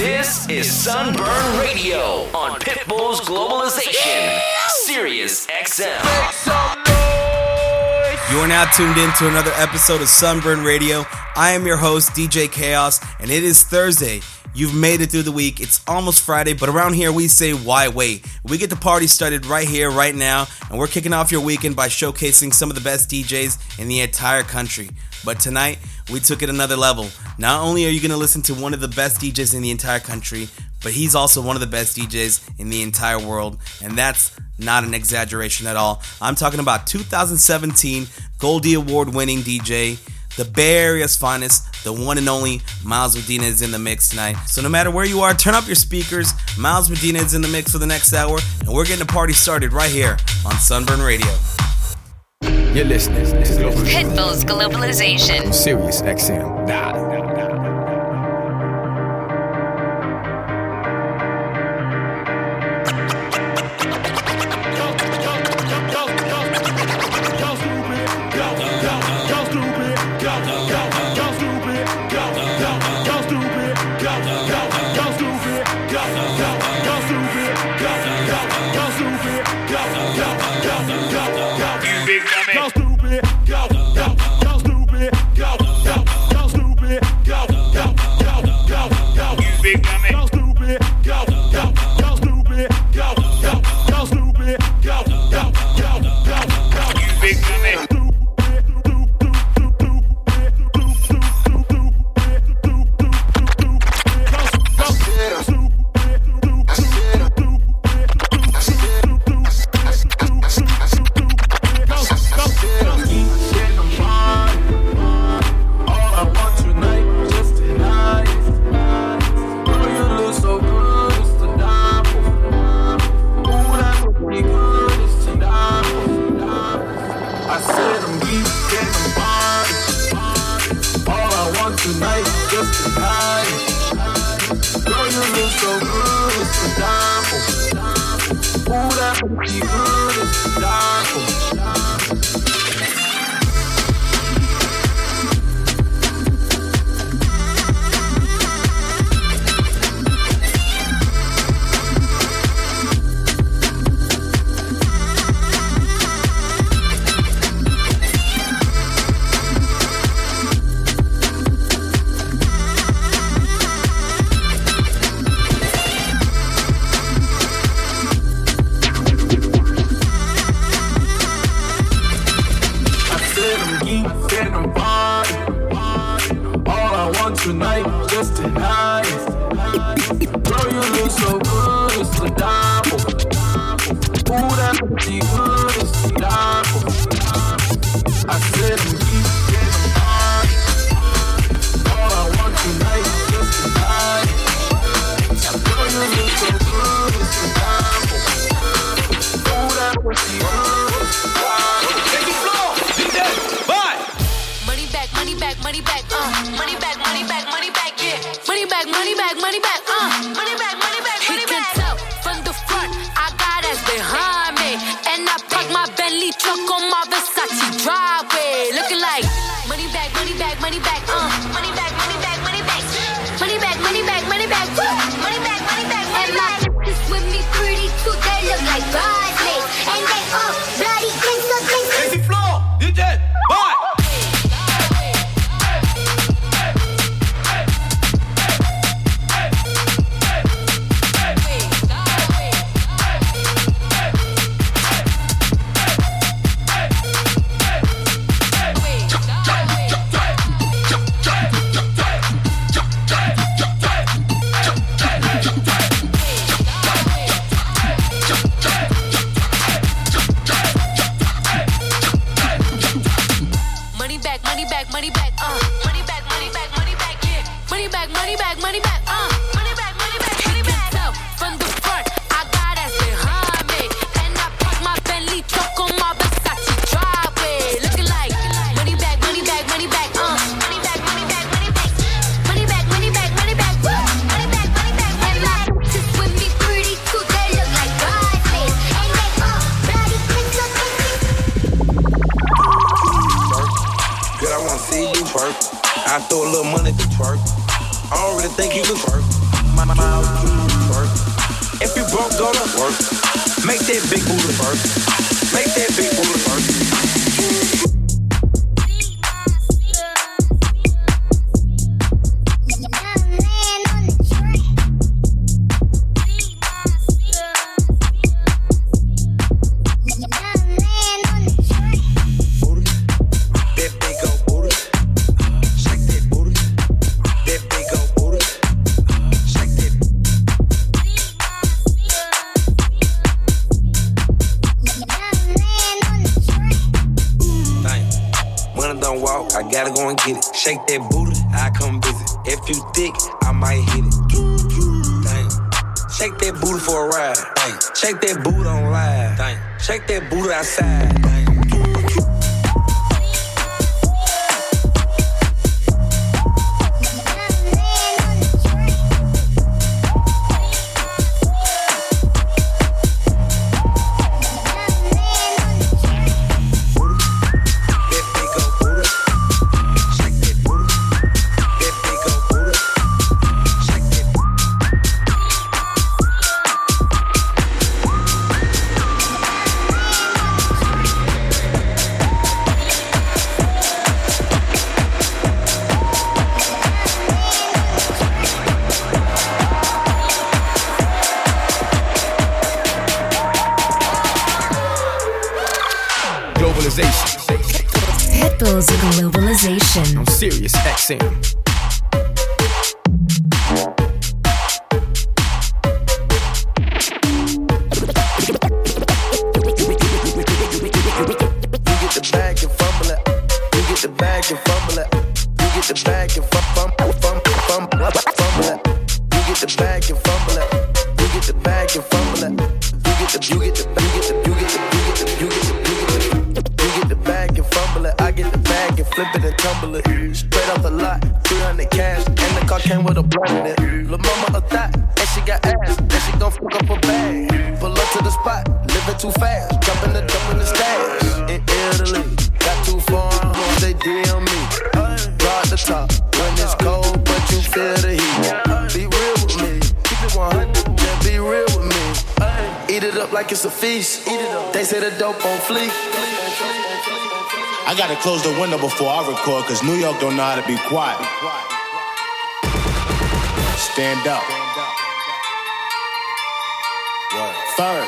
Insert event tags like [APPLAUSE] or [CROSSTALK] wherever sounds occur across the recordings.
This is Sunburn Radio on Pitbull's Globalization, Sirius XM. You are now tuned in to another episode of Sunburn Radio. I am your host, DJ Chaos, and it is Thursday. You've made it through the week. It's almost Friday, but around here we say, why wait? We get the party started right here, right now, and we're kicking off your weekend by showcasing some of the best DJs in the entire country. But tonight, we took it another level. Not only are you going to listen to one of the best DJs in the entire country, but he's also one of the best DJs in the entire world, and that's not an exaggeration at all. I'm talking about 2017 Goldie Award winning DJ the Bay Area's finest, the one and only Miles Medina is in the mix tonight. So no matter where you are, turn up your speakers. Miles Medina is in the mix for the next hour, and we're getting the party started right here on Sunburn Radio. You're listening. This is Pitbull's Globalization. Sirius XM. Nah. If back, money back, uh, money back, money back, money back, money back, money back, money back. Woo! Shake that booty, I come visit. If you thick, I might hit it. Dang. Shake that booty for a ride. Dang. Shake that booty on live. Dang. Shake that booty outside. Dang. I'm Sirius XM. Like it's a feast. Eat it up. They say the dope on fleek. I gotta close the window before I record, cause New York don't know how to be quiet. Stand up. Third.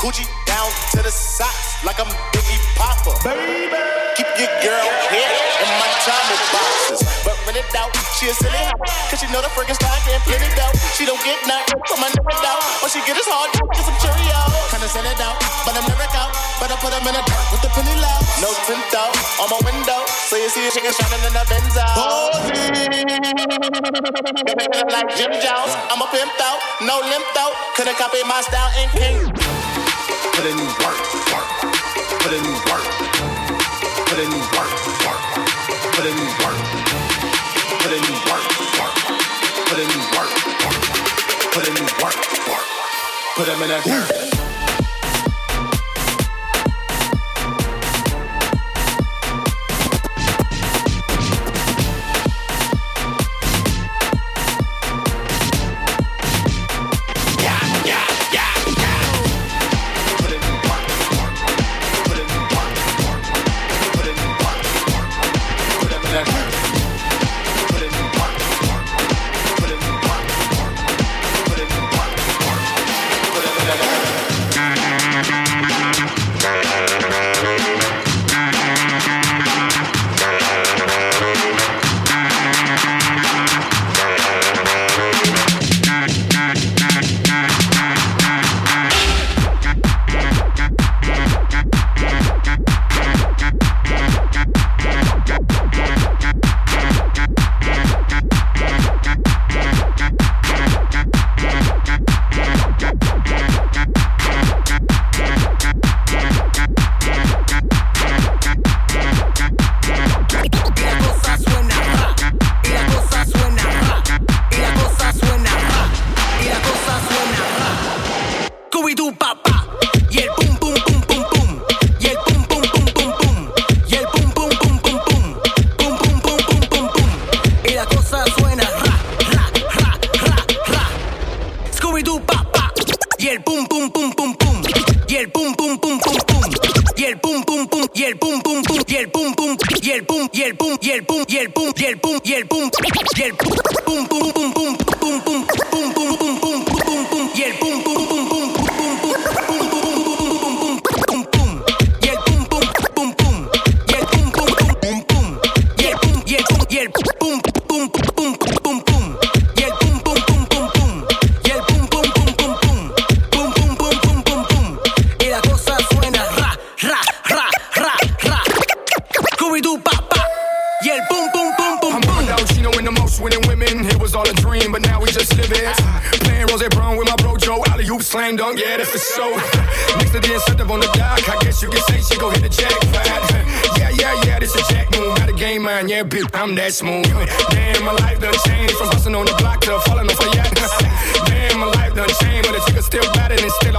Coochie down to the socks like I'm Biggie Popper. Baby. Keep your girl she a silly hoe. Cause she know the friggin' stock and plenty dough. She don't get nothing from my nigga out. All she get is hard, get some Cheerios. Kinda send it out, but I'm never out. Better put them in the dirt with the penny low. No tint out on my window. So you see a chicken shining in the Benzo. like Jim Jones, I'm a pimp out, no limp out. Couldn't copy my style and king. Put in work, work. Put in work. Put in work, work. Put in work. Put them in that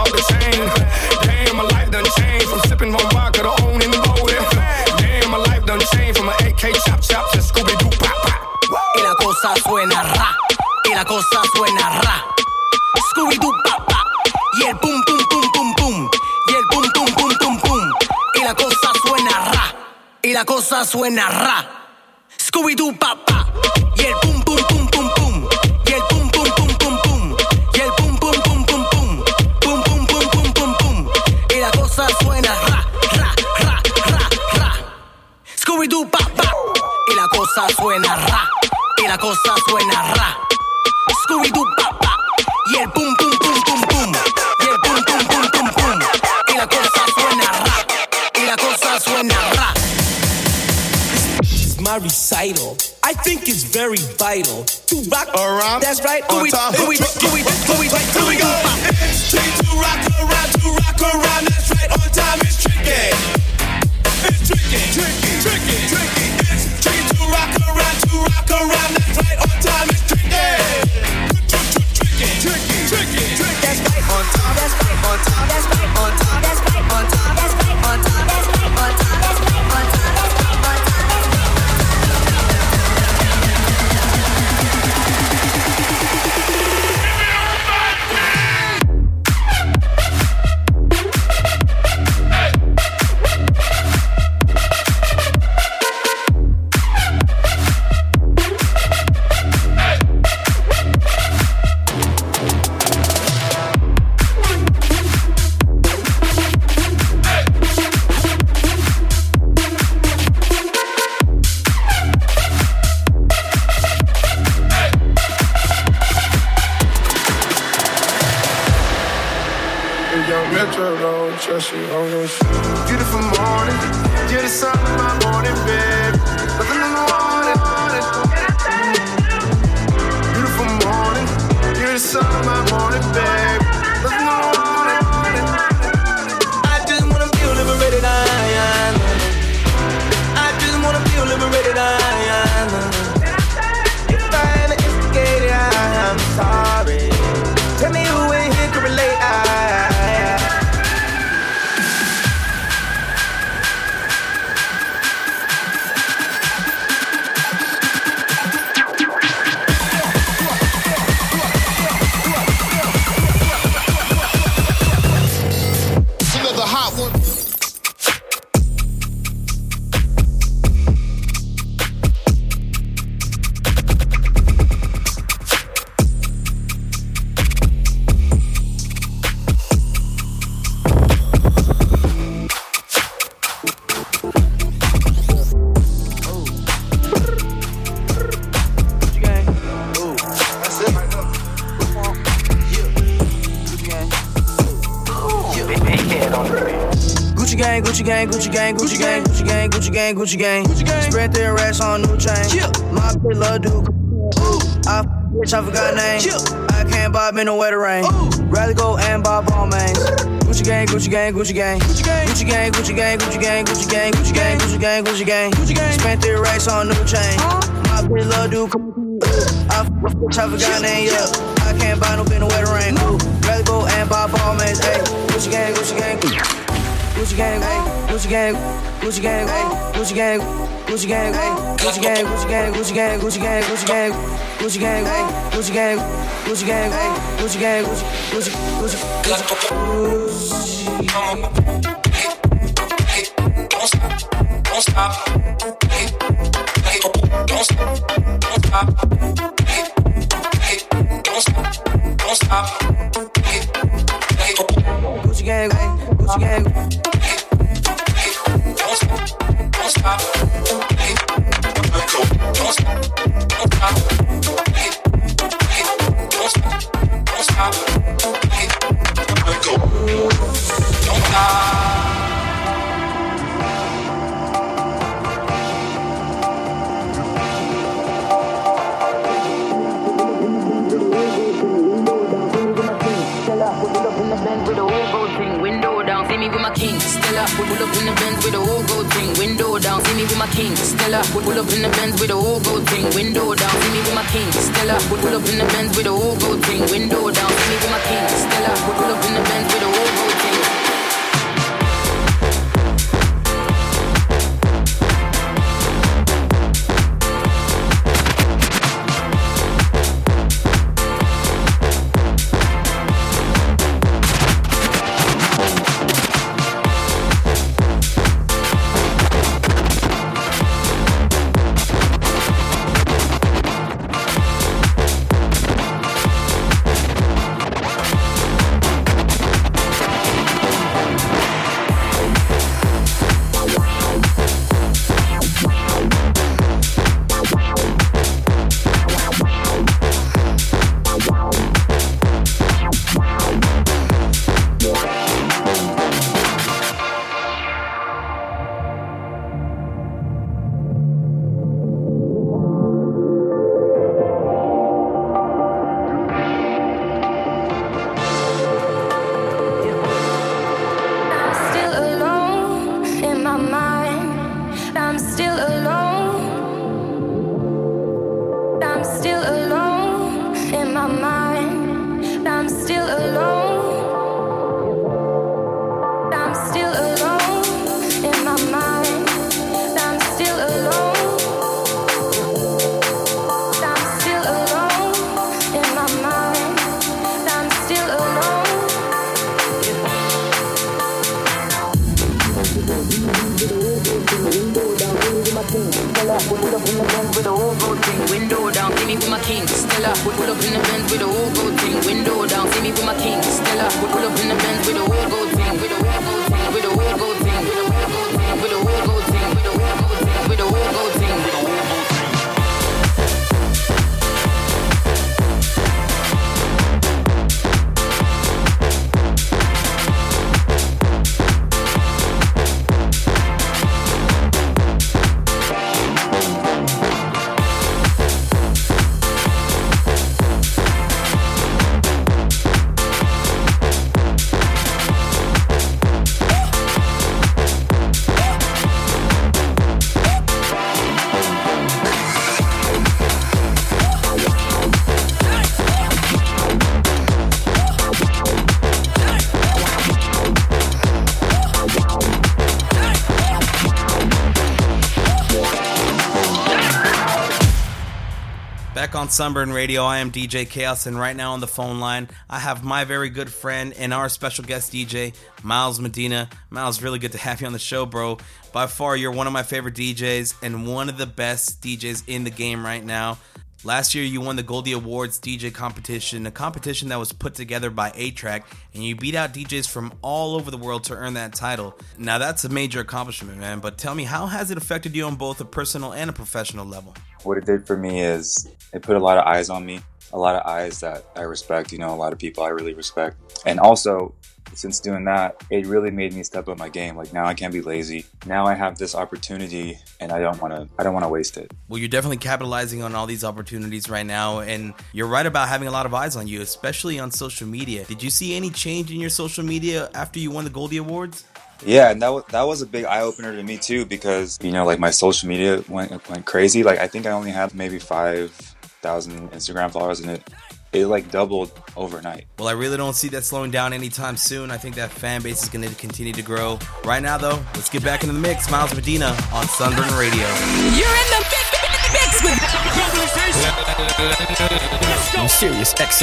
off the. Damn, my life done changed from sipping on vodka to owning motive. Damn, my life done changed from an AK chop chop to Scooby Doo pop pop. y la cosa suena ra, y la cosa suena ra. Scooby Doo pa pa, y el pum pum pum pum pum, y el pum pum pum pum pum, y la cosa suena ra, y la cosa suena ra. Scooby Doo pa think it's very vital to rock Around, That's right. on Scooby, top. Scooby, Scooby, Scooby, Here we Scooby, go. Scooby, It's tricky to rock around, to rock beautiful morning. You're the sun in my morning, babe. Gucci gang, Gucci gang, Gucci gang, Gucci gang, Gucci gang. Gucci gang. Spread their racks on new chain. Yeah. My bitch love Duke. Ooh. I bitch, I forgot name. Yeah. I can't buy men no wetter rain. Ooh. Rather go and Bob Balmains. Gucci gang, Gucci gang, Gucci gang. Gucci gang, Gucci gang, Gucci gang, Gucci gang, Gucci gang, Gucci gang, Gucci gang, Gucci gang. Gucci gang. Spent their racks on new chain. My bitch love Duke. I bitch, I forgot name. Yeah. I can't buy no bin no wetter rain. Rather go and buy Balmains. Hey, Gucci gang, Gucci gang. Gucci gang, Gucci gang, Gucci gang, Gucci gang. Gucci gang, gang, Gucci gang, Gucci gang, Gucci gang, Gucci gang, Gucci gang, Gucci gang, gang, Gucci gang, Gucci gang, gang, Gucci gang, Gucci, Gucci, Gucci, Gucci. Don't stop, don't stop, don't stop, don't stop, don't stop, don't stop. Gucci gang, gang, Gucci gang. Don't stop, don't stop. Don't stop, don't stop. Don't stop, don't stop. Don't stop. Window pull up in the Benz with a whole gold thing. Window down, see me with my king. Stella, pull up in the Benz with a whole gold thing. Window down, see me with my king. Stella, pull up in the Benz with a whole gold thing. Window down, see me with my king. Stella, pull up in the Benz with a whole gold on Sunburn Radio, I am DJ Chaos, and right now on the phone line, I have my very good friend and our special guest DJ, Miles Medina. Miles, really good to have you on the show, bro. By far, you're one of my favorite DJs and one of the best DJs in the game right now. Last year, you won the Goldie Awards DJ competition, a competition that was put together by A-Trak, and you beat out DJs from all over the world to earn that title. Now, that's a major accomplishment, man, but tell me, how has it affected you on both a personal and a professional level? What it did for me is it put a lot of eyes on me, a lot of eyes that I respect, you know, a lot of people I really respect. And also, since doing that, it really made me step up my game. Like now I can't be lazy. Now I have this opportunity and I don't want to I don't want to waste it. Well, you're definitely capitalizing on all these opportunities right now, and you're right about having a lot of eyes on you, especially on social media. Did you see any change in your social media after you won the Goldie Awards? Yeah, and that was that was a big eye opener to me too because you know like my social media went went crazy. Like I think I only had maybe five thousand Instagram followers, and it it like doubled overnight. Well, I really don't see that slowing down anytime soon. I think that fan base is going to continue to grow. Right now, though, let's get back into the mix. Miles Medina on Sunburn Radio. You're in the mix with Globalization. Mysterious X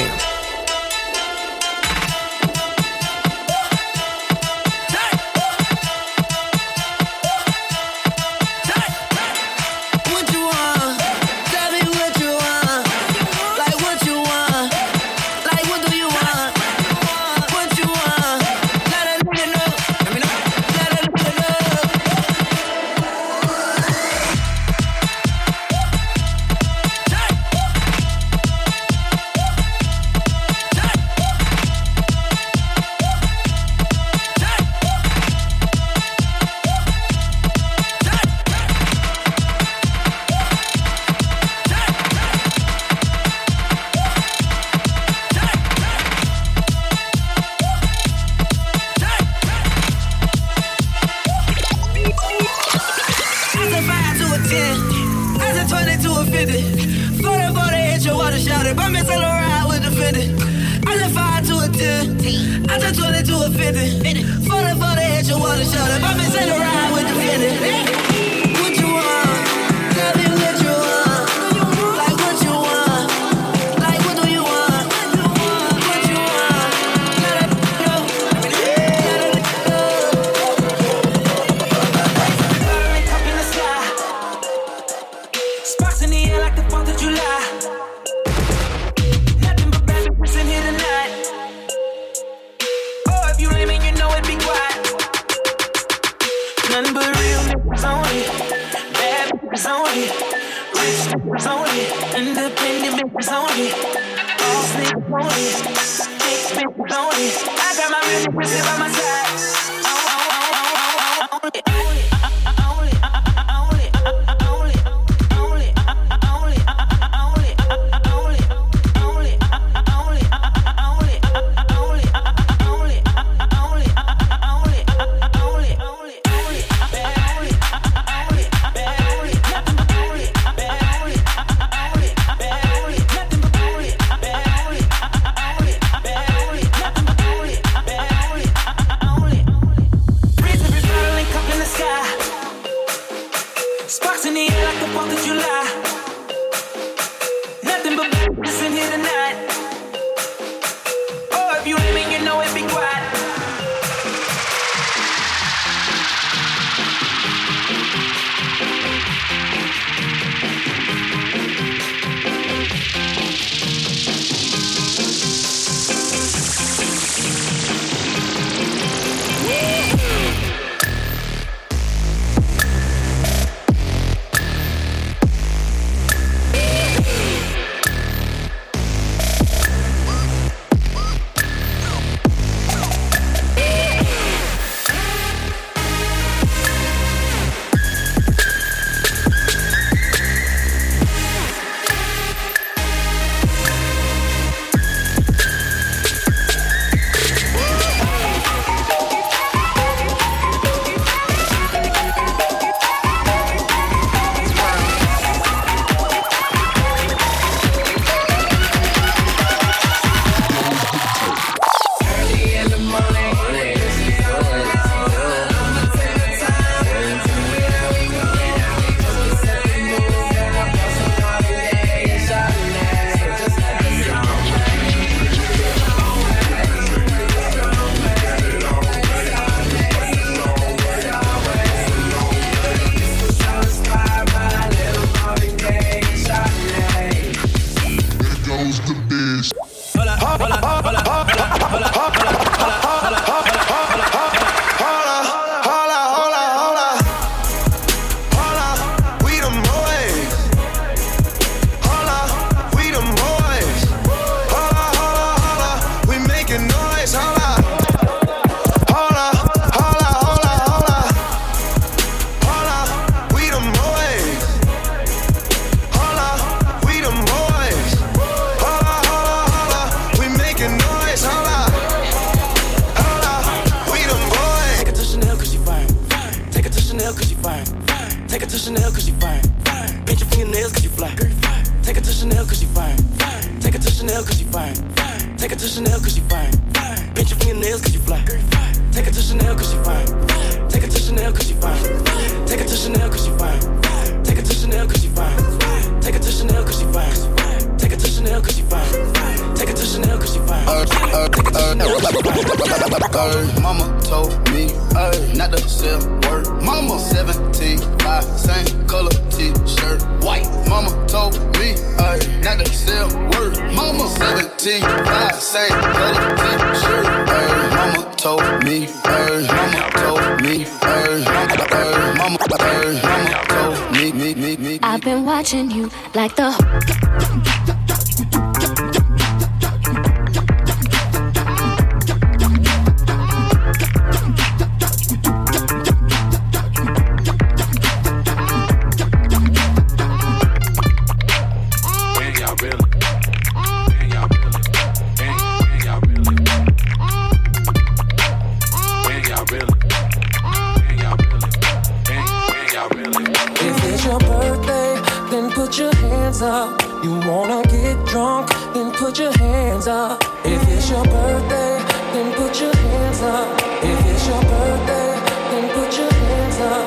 put your hands up. You wanna get drunk, then put your hands up. If it's your birthday, then put your hands up. If it's your birthday, then put your hands up.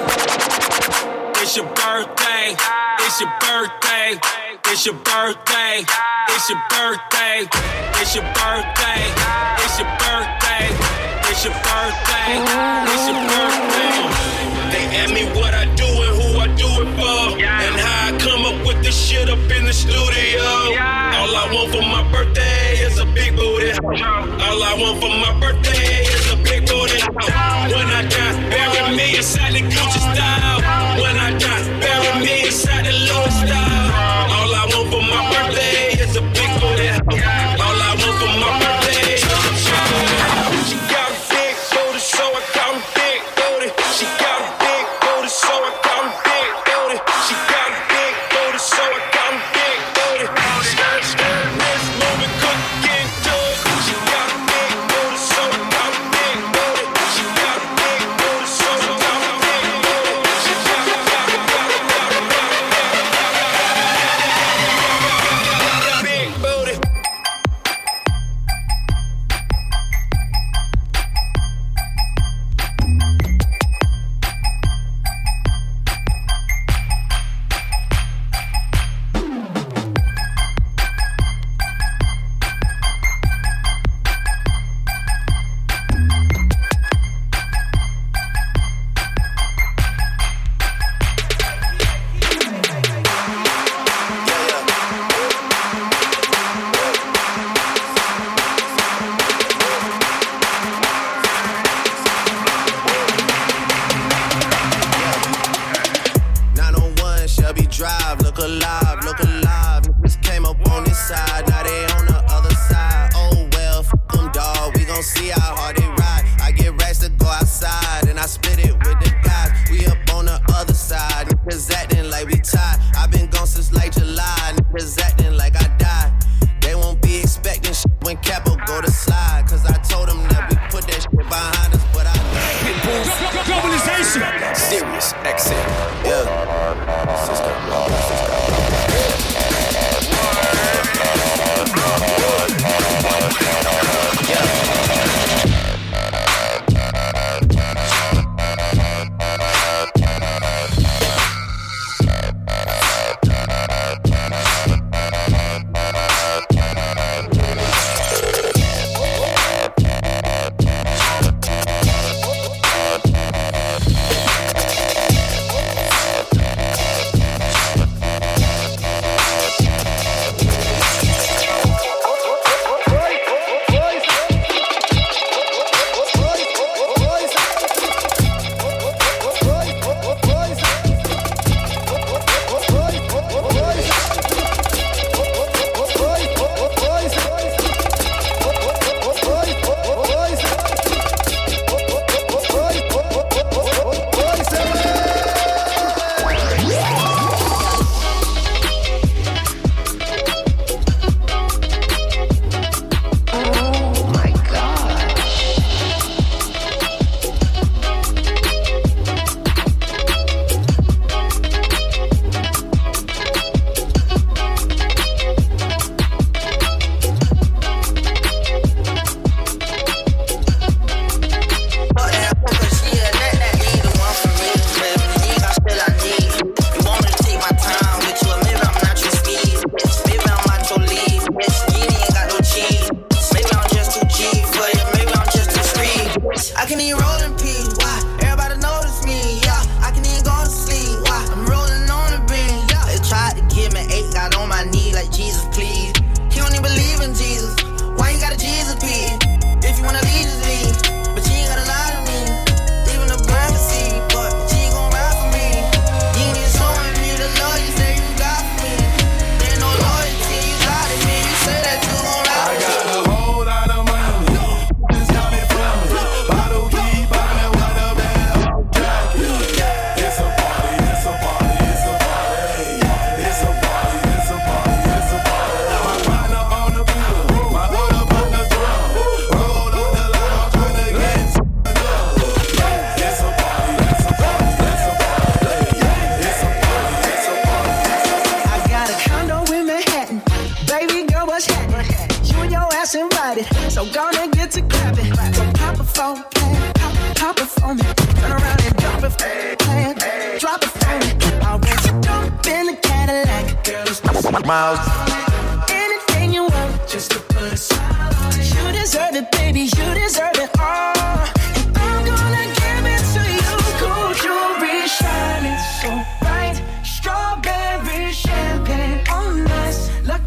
It's your birthday. It's your birthday. It's your birthday. It's your birthday. It's your birthday. It's your birthday. It's your birthday. It's your birthday. They ask me what I do this shit up in the studio. All I want for my birthday is a big booty. All I want for my birthday is a big booty. When I die, bury me inside the Gucci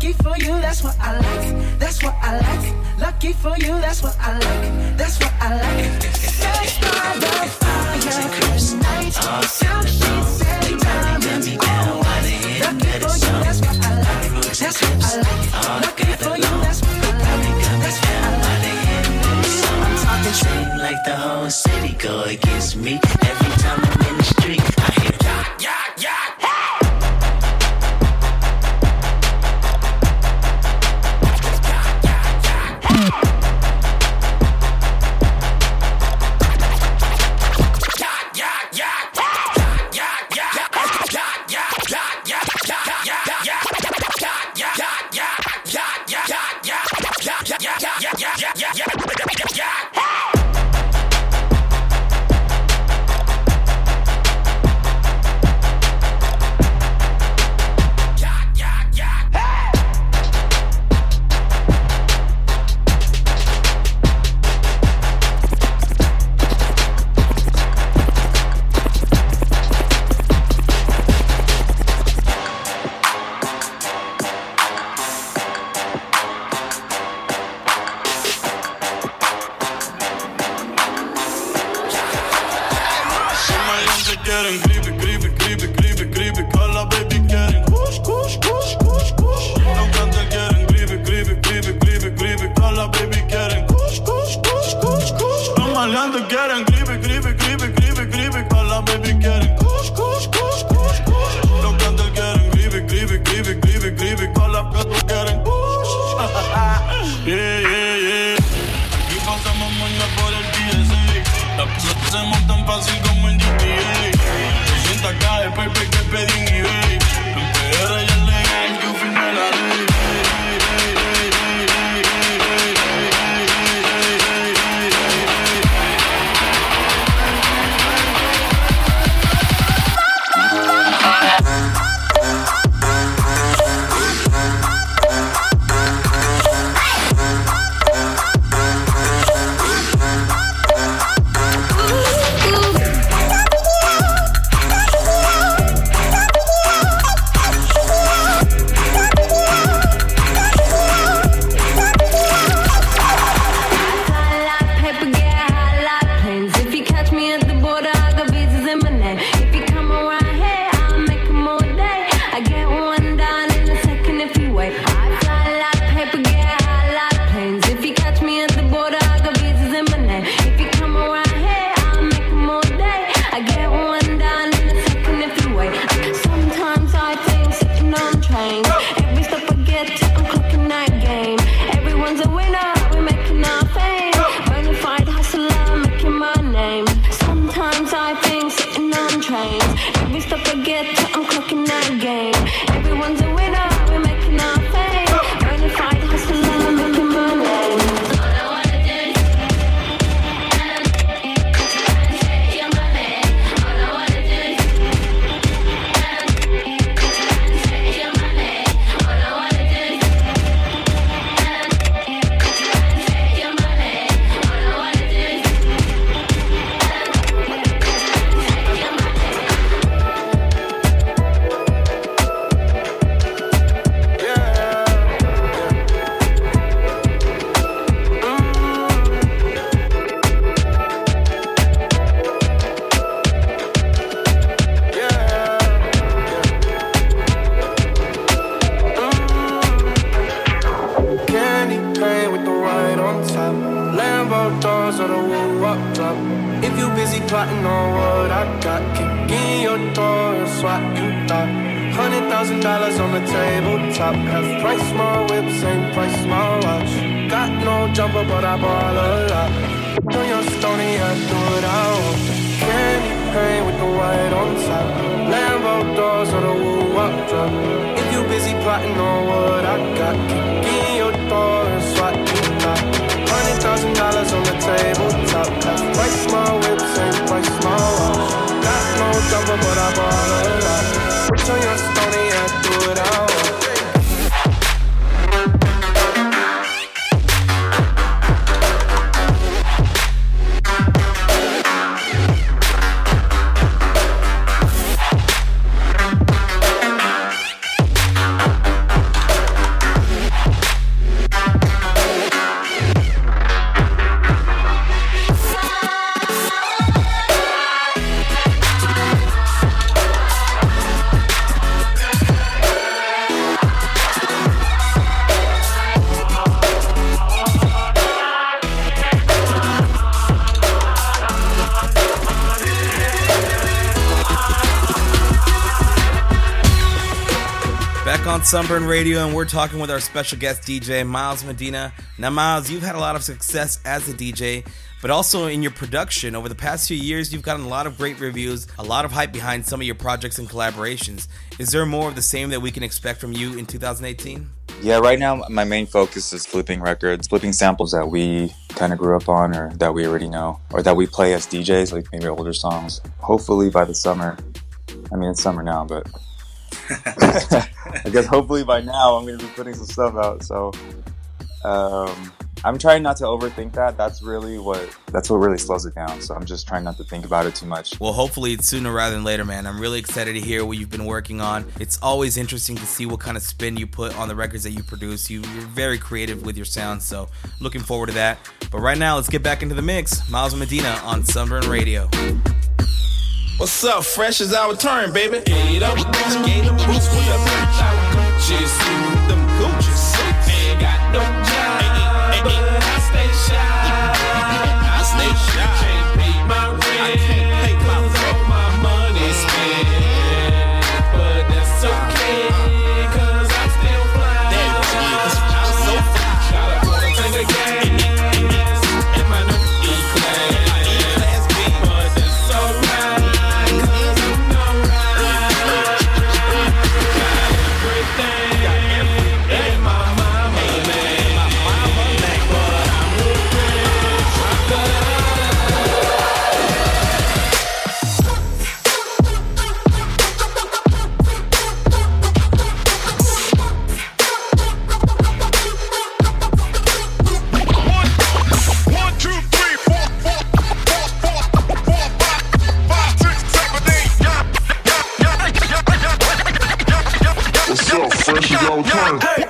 Lucky for you, that's what I like. That's what I like. Lucky for you, that's what I like. That's what I like. By the fire, and. Lucky for you, that's what I like. That's what I like. Lucky for you, that's what I like. That's what I like. Talking like the whole city go against me. Every time I'm in the street, I hear. Yeah. On Sunburn Radio, and we're talking with our special guest DJ, Miles Medina. Now, Miles, you've had a lot of success as a DJ, but also in your production. Over the past few years, you've gotten a lot of great reviews, a lot of hype behind some of your projects and collaborations. Is there more of the same that we can expect from you in 2018? Yeah, right now my main focus is flipping records, flipping samples that we kind of grew up on or that we already know, or that we play as DJs, like maybe older songs. Hopefully by the summer, I mean, it's summer now, but [LAUGHS] I guess hopefully by now I'm going to be putting some stuff out. So um, I'm trying not to overthink that. That's really what that's what really slows it down. So I'm just trying not to think about it too much. Well, hopefully it's sooner rather than later, man. I'm really excited to hear what you've been working on. It's always interesting to see what kind of spin you put on the records that you produce. You, you're very creative with your sound, so looking forward to that. But right now, let's get back into the mix. Miles Medina on Sunburn Radio. What's up? Fresh is our turn, baby. Get up, skate up, boots with the bitch. Gucci, see them Yo, 20.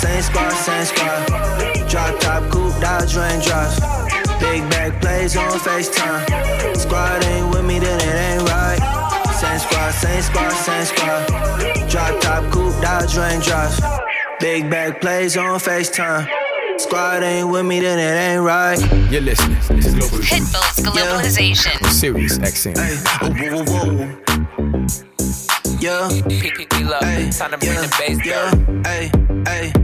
Same squad, same squad. Drop top, coupe, Dodge raindrops. Big bag plays on FaceTime. Squad ain't with me, then it ain't right. Same squad, same squad, same squad. Drop top, coupe, Dodge raindrops. Big bag plays on FaceTime. Squad ain't with me, then it ain't right. You're listening to Global Pitbull's Globalization. on Sirius XM. Hey, whoa, whoa, whoa. Yeah. Hey, Time to bring yeah, the bass yeah. down. Hey, hey, hey,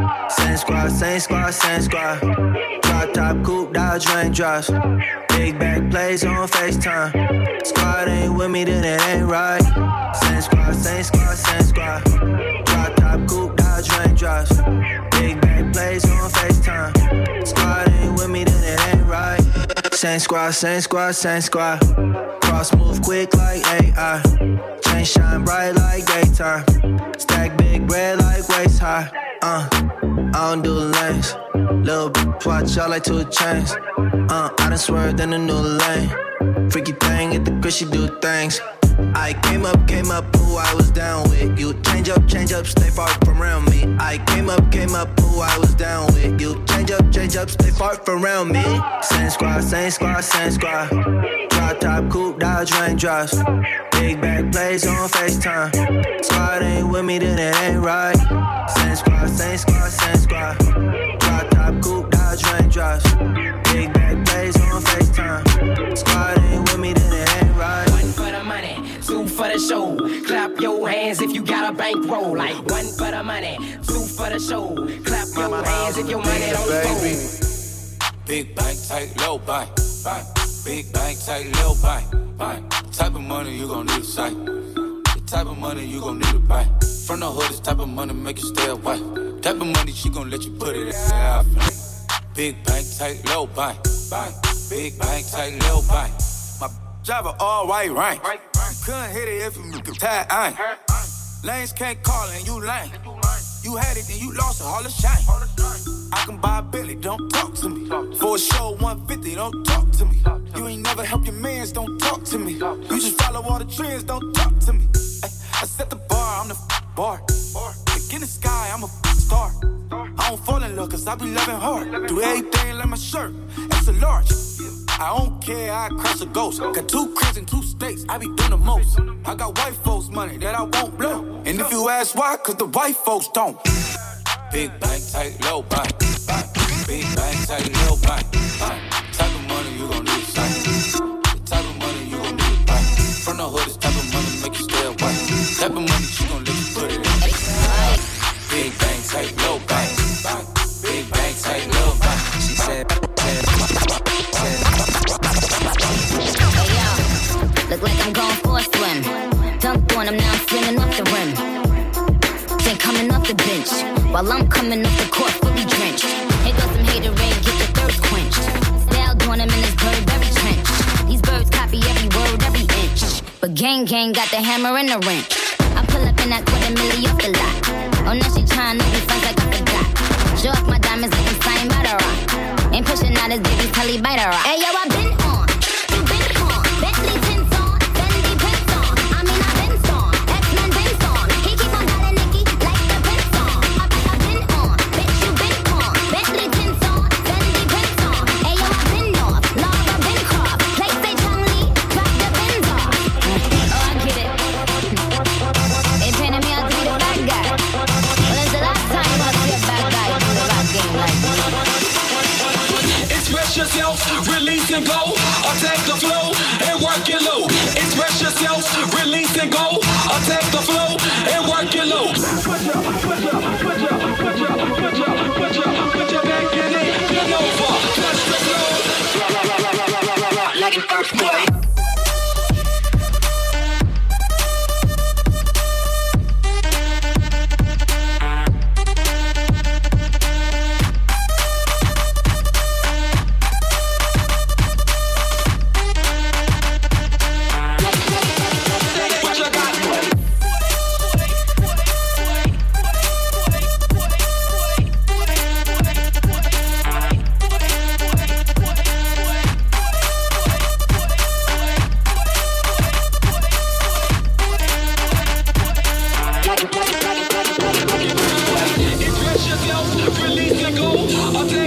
squad, same squad, same squad. Drop top, coupe, Dodge raindrops. Big bag plays on FaceTime. Squad ain't with me, then it ain't right. Same squad, same squad, same squad. Drop top, coupe, Dodge raindrops. Big bag plays on FaceTime. Squad ain't with me, then it ain't right. Same squad, same squad, same squad. Cross move quick like AI. Chain shine bright like daytime. Stack big bread like waist high. Uh, I don't do lanes. Little bitch watch out like two chains. Uh, I done swerved in a new lane. Freaky thing at the crib, she do things. I came up, came up, who I was down with. You change up, change up, stay far from around me. I came up, came up, who I was down with. You change up, change up, stay far from around me. Same squad, same squad, same squad. Drop top, coupe, Dodge raindrops. Big bag plays on FaceTime. Squad ain't with me, then it ain't right. Same squad, same squad, same squad. Drop top, coupe, Dodge raindrops. Big bag plays on FaceTime. Squad ain't with me, then it ain't right. One for the money, two for the show. Clap your hands if you got a bankroll. Like one for the money, two for the show. Clap your hands if your money don't fold. Big bank, tight, low bank, bank. Big bank, tight, low bank, bank. Type of money you gon' need a sight. The type of money you gon' need to buy. From the hood, this type of money make you stay away. Type of money she gon' let you put it. Yeah, Big bank, tight, low bank. Big bank, tight, low bank. My driver all white rank. Couldn't hit it if you could tie ain't. Lanes can't call and you lame. You had it, then you lost it, all the shame. I can buy a Billy, don't talk to me. For a show 150, don't talk to me. You ain't never help your mans, don't talk to me. You just follow all the trends, don't talk to me. I set the bar, I'm the bar. Look in the sky, I'm a star. I don't fall in love, cause I be loving hard. Do everything like my shirt, it's a large. I don't care, I crash a ghost. Got two cribs and two states, I be doing the most. I got white folks' money that I won't blow. And if you ask why, cause the white folks don't. Big bank, tight, low bank. Big bank, tight, low bank. Type of money you gon' need While I'm coming off the court, fully drenched. Here goes some hater rain, get the thirst quenched. Style on him in his Burberry trench. These birds copy every word, every inch. But gang gang got the hammer and the wrench. I pull up in that quarter milli off the lot. Oh, now she tryna be friends like I forgot. Show off my diamonds like I'm signed by the rock. Ain't pushing out his baby's telly by the rock. Hey, yo, I been Attack the flow and work it low. Express yourself, release and go. Attack the flow and work it low. Push up, push up.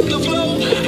back the flow.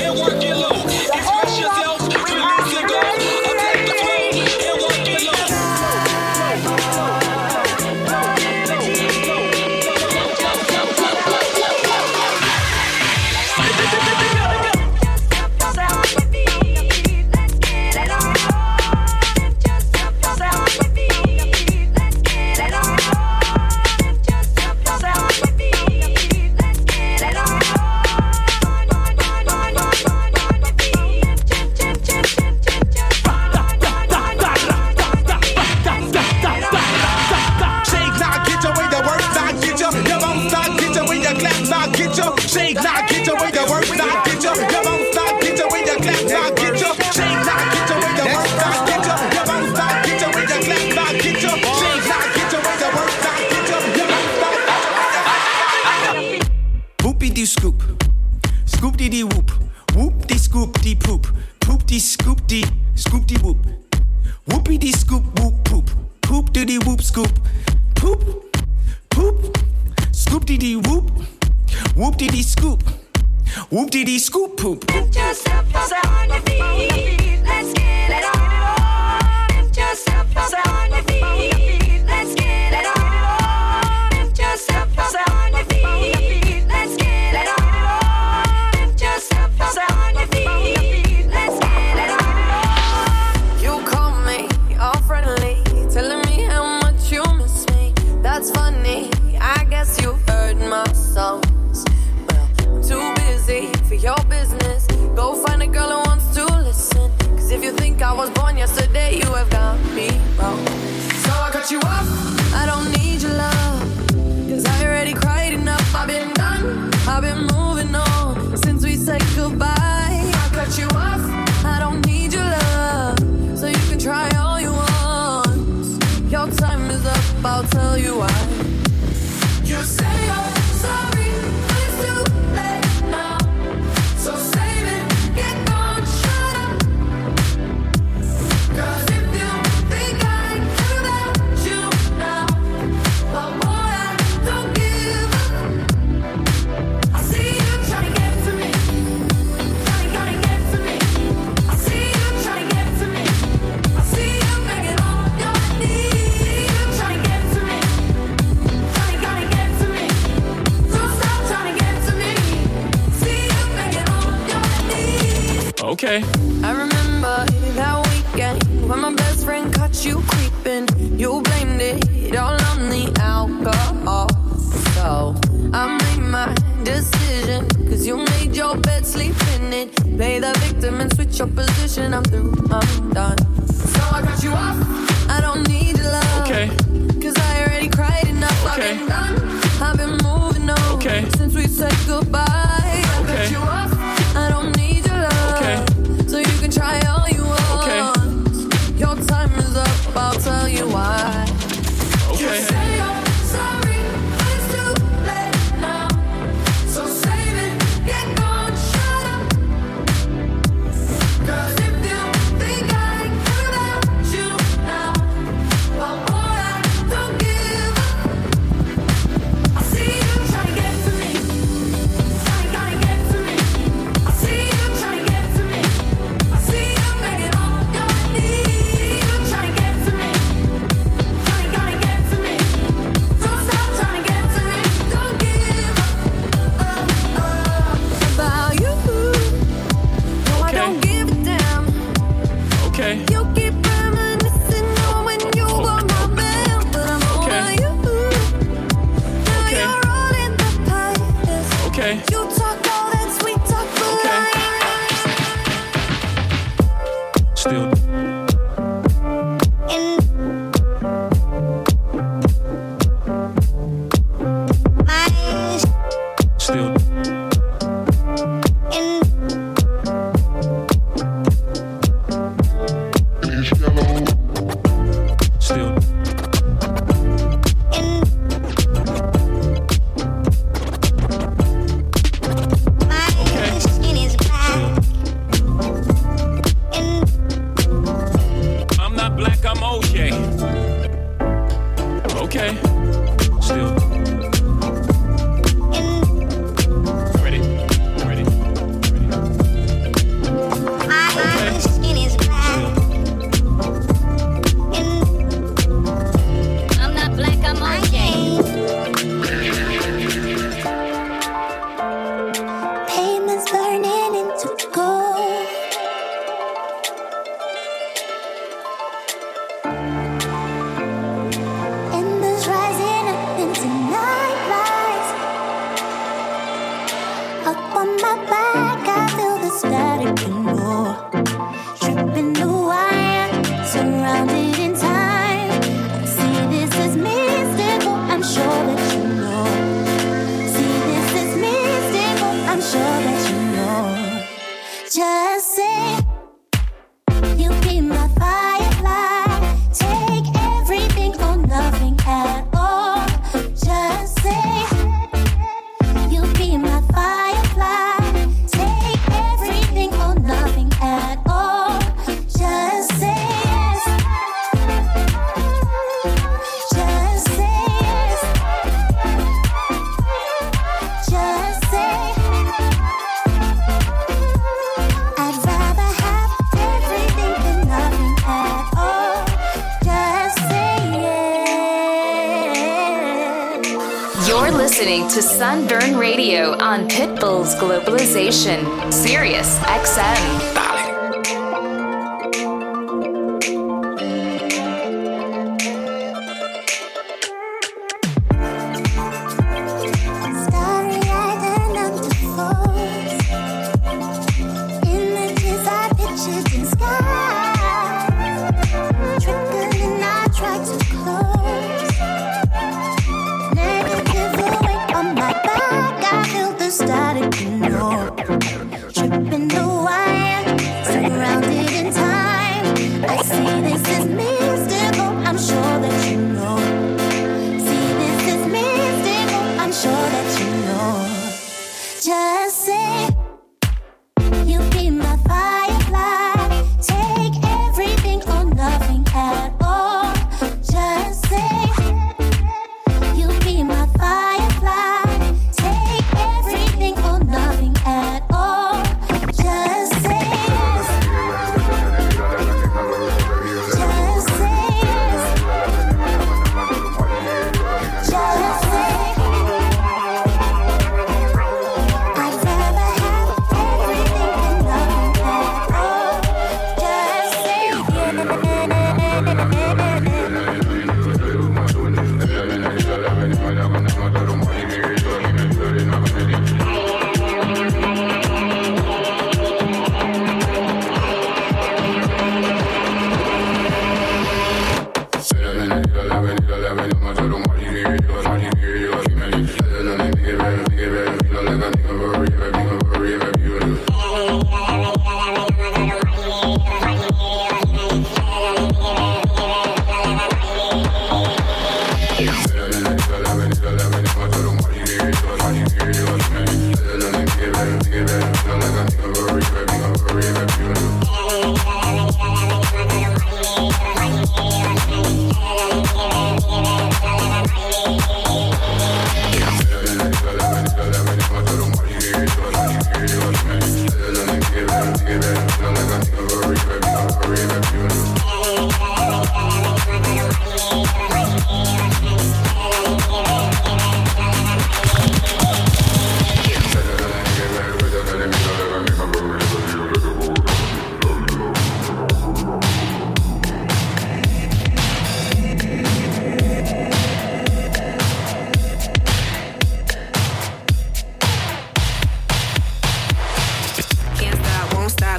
yesterday you have got me wrong. So I cut you off. Play the victim and switch your position. I'm through, I'm done. So I got you off. I don't need your love. Okay. Cause I already cried enough. Okay. I've been done. I've been moving on. Okay. Since we said goodbye.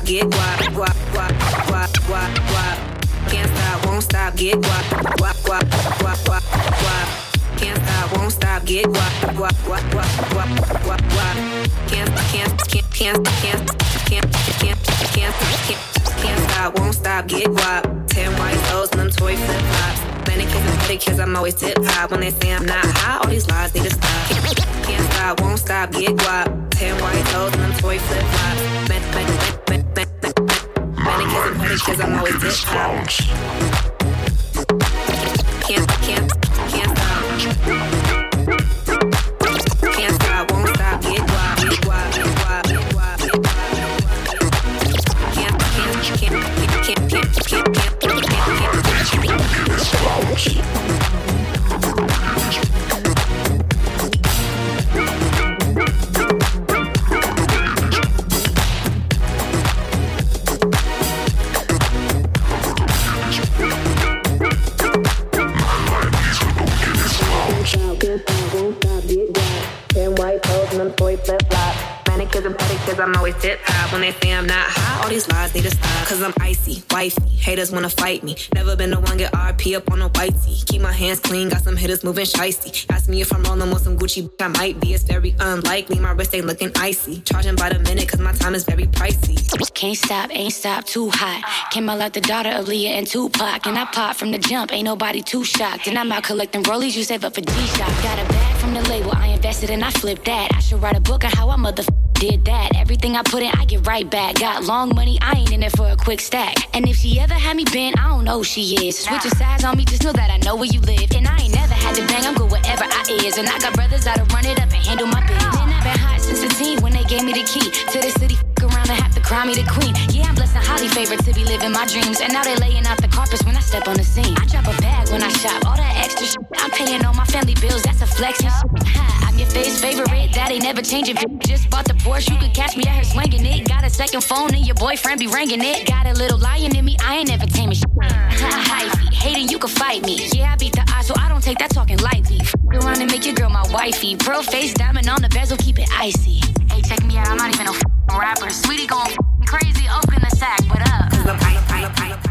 Get guap, guap, guap, guap, guap, guap. Can't stop, won't stop, get guap, guap, guap, guap, guap, guap. Can't stop, won't stop, get guap, guap, guap, guap, guap, guap, guap. Can't, can't, can't, can't, can't, can't, can't, can't, can't, can't stop, won't stop, get guap. Ten white toes and them toy flip flops. And pedicures, I'm always tip top. When they say I'm not hot, all these lies need to stop. Can't stop, won't stop, get guap. Ten white toes and them toy flip flops advantage because I'm always discounts. Can't, can't, can't stop. Pedicures, I'm always tip top. When they say I'm not hot, all these lies need to stop. Cause I'm icy, wifey. Haters wanna fight me. Never been the one get RP up on a white tee. Keep my hands clean, got some hitters moving shicey. Ask me if I'm rolling with some Gucci, I might be. It's very unlikely. My wrist ain't looking icy. Charging by the minute, cause my time is very pricey. Can't stop, ain't stop, too hot. Came out like the daughter of Leah and Tupac. And I pop from the jump, ain't nobody too shocked. And I'm out collecting rollies, you save up for G-Shock. Got a bag from the label, I invested and I flipped that. I should write a book on how I mother did that. Everything I put in, I get right back. Got long money, I ain't in it for a quick stack. And if she ever had me bent, I don't know she is. Switch your sides on me, just know that I know where you live. And I ain't never had to bang, I'm good wherever I is. And I got brothers that'll run it up and handle my biz. Then I've been hot since the teen when they gave me the key to the city. Around and have to crown me the queen. Yeah, I'm blessed and highly favored to be living my dreams. And now they laying out the carpets when I step on the scene. I drop a bag when I shop, all that extra shit. I'm paying all my family bills, that's a flex. Ha, I'm your face favorite, ain't never changing. Just bought the Porsche, you could catch me out here swinging it. Got a second phone and your boyfriend be ringing it. Got a little lion in me, I ain't never taming shit. [LAUGHS] Hating you can fight me. Yeah, I beat the odds, so I don't take that talking lightly. F around and make your girl my wifey. Pearl face diamond on the bezel, keep it icy. Hey, check me out, I'm not even f***ing rapper. Sweetie going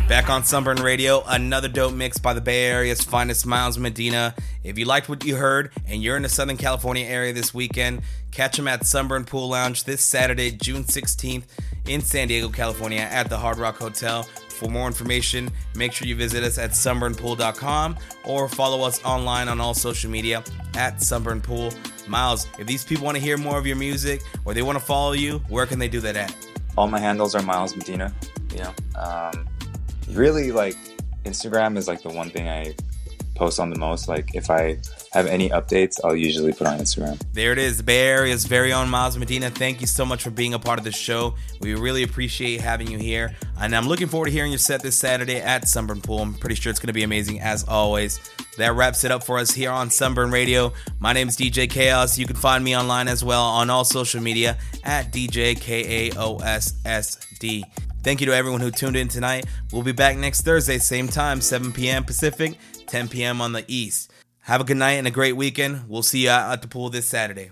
Back on Sunburn Radio, another dope mix by the Bay Area's finest Miles Medina. If you liked what you heard and you're in the Southern California area this weekend, catch him at Sunburn Pool Lounge this Saturday, June 16th in San Diego, California at the Hard Rock Hotel. For more information, make sure you visit us at sunburnpool.com or follow us online on all social media at Sunburn Pool. Miles, if these people want to hear more of your music or they want to follow you, where can they do that at? All my handles are Miles Medina. You know, um, really like Instagram is like the one thing I post on the most. Like if I have any updates, I'll usually put on Instagram. There it is, Bay Area's very own Miles Medina. Thank you so much for being a part of the show. We really appreciate having you here. And I'm looking forward to hearing your set this Saturday at Sunburn Pool. I'm pretty sure it's going to be amazing as always. That wraps it up for us here on Sunburn Radio. My name is DJ Kaos. You can find me online as well on all social media at DJ K A O S S D. Thank you to everyone who tuned in tonight. We'll be back next Thursday, same time, 7 p.m. Pacific, 10 p.m. on the East. Have a good night and a great weekend. We'll see you at the pool this Saturday.